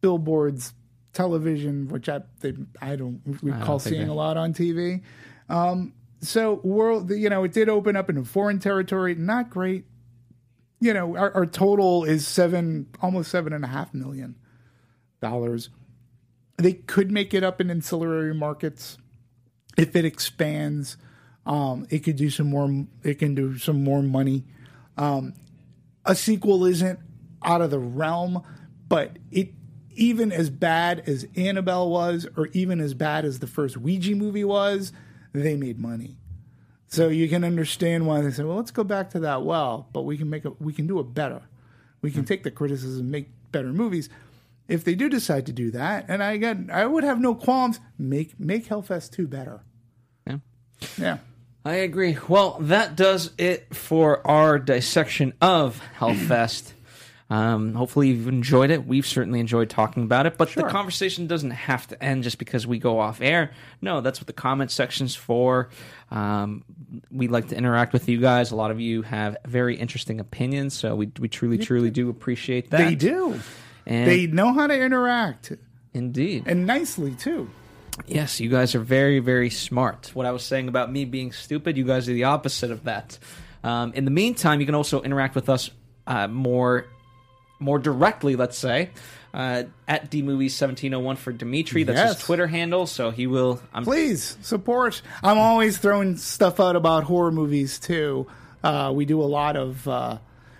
billboards, television, which I they, I don't recall think seeing they- a lot on TV. Um, so world, you know, it did open up into foreign territory. Not great. You know, our, our total is seven, almost seven and a half million dollars. They could make it up in ancillary markets if it expands. Um, it could do some more. It can do some more money. Um, a sequel isn't out of the realm, but it even as bad as Annabelle was, or even as bad as the first Ouija movie was, they made money. So you can understand why they say, "Well, let's go back to that well, but we can make it. We can do it better. We can hmm. take the criticism, and make better movies." If they do decide to do that, and I got, I would have no qualms. Make make Hellfest two better. Yeah. Yeah. I agree. Well, that does it for our dissection of Hellfest. Um, hopefully, you've enjoyed it. We've certainly enjoyed talking about it. But Sure. the conversation doesn't have to end just because we go off air. No, that's what the comment section's for. Um, we like to interact with you guys. A lot of you have very interesting opinions, so we we truly, truly do appreciate that. They do. And They know how to interact indeed. and nicely too. Yes, you guys are very, very smart. What I was saying about me being stupid, you guys are the opposite of that. Um, in the meantime, you can also interact with us uh, more, more directly. Let's say uh, at dmovies1701 for Dimitri. That's Yes. his Twitter handle. So he will. I'm Please support. I'm always throwing stuff out about horror movies too. Uh, we do a lot of. Uh,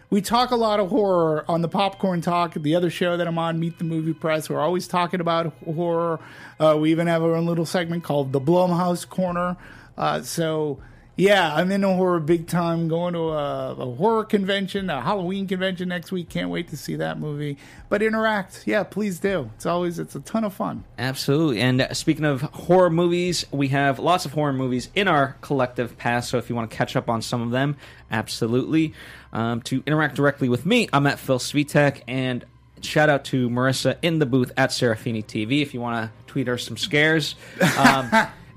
we talk a lot of horror on the Popcorn Talk, the other show that I'm on, Meet the Movie Press. We're always talking about horror. Uh, we even have our own little segment called the Blumhouse Corner. Uh, so, yeah, I'm into horror big time. Going to a, a horror convention, a Halloween convention next week. Can't wait to see that movie. But interact, yeah, please do. It's always it's a ton of fun. Absolutely. And uh, speaking of horror movies, we have lots of horror movies in our collective past. So if you want to catch up on some of them, absolutely. Um, to interact directly with me, I'm at Phil Svitek. And shout out to Marissa in the booth at Serafini TV if you want to tweet her some scares. Um,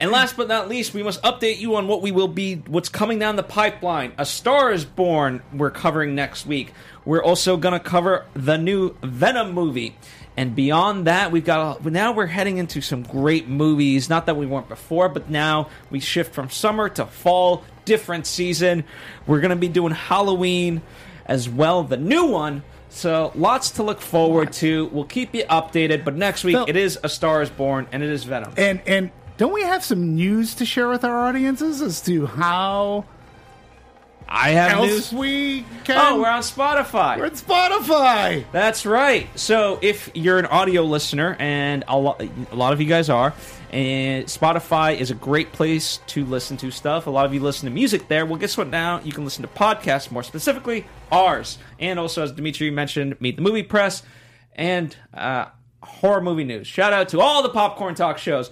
and last but not least, we must update you on what we will be, what's coming down the pipeline. A Star is Born, we're covering next week. We're also going to cover the new Venom movie. And beyond that, we've got now we're heading into some great movies. Not that we weren't before, but now we shift from summer to fall, different season. We're going to be doing Halloween as well, the new one. So lots to look forward to. We'll keep you updated. But next week Phil- it is A Star Is Born and it is Venom. And and don't we have some news to share with our audiences as to how I have else news. we can? Oh, we're on Spotify. We're on Spotify. That's right. So if you're an audio listener, and a, lo- a lot of you guys are, and Spotify is a great place to listen to stuff. A lot of you listen to music there. Well, guess what? Now you can listen to podcasts, more specifically ours, and also as Dimitri mentioned, Meet the Movie Press and uh, horror movie news. Shout out to all the Popcorn Talk shows.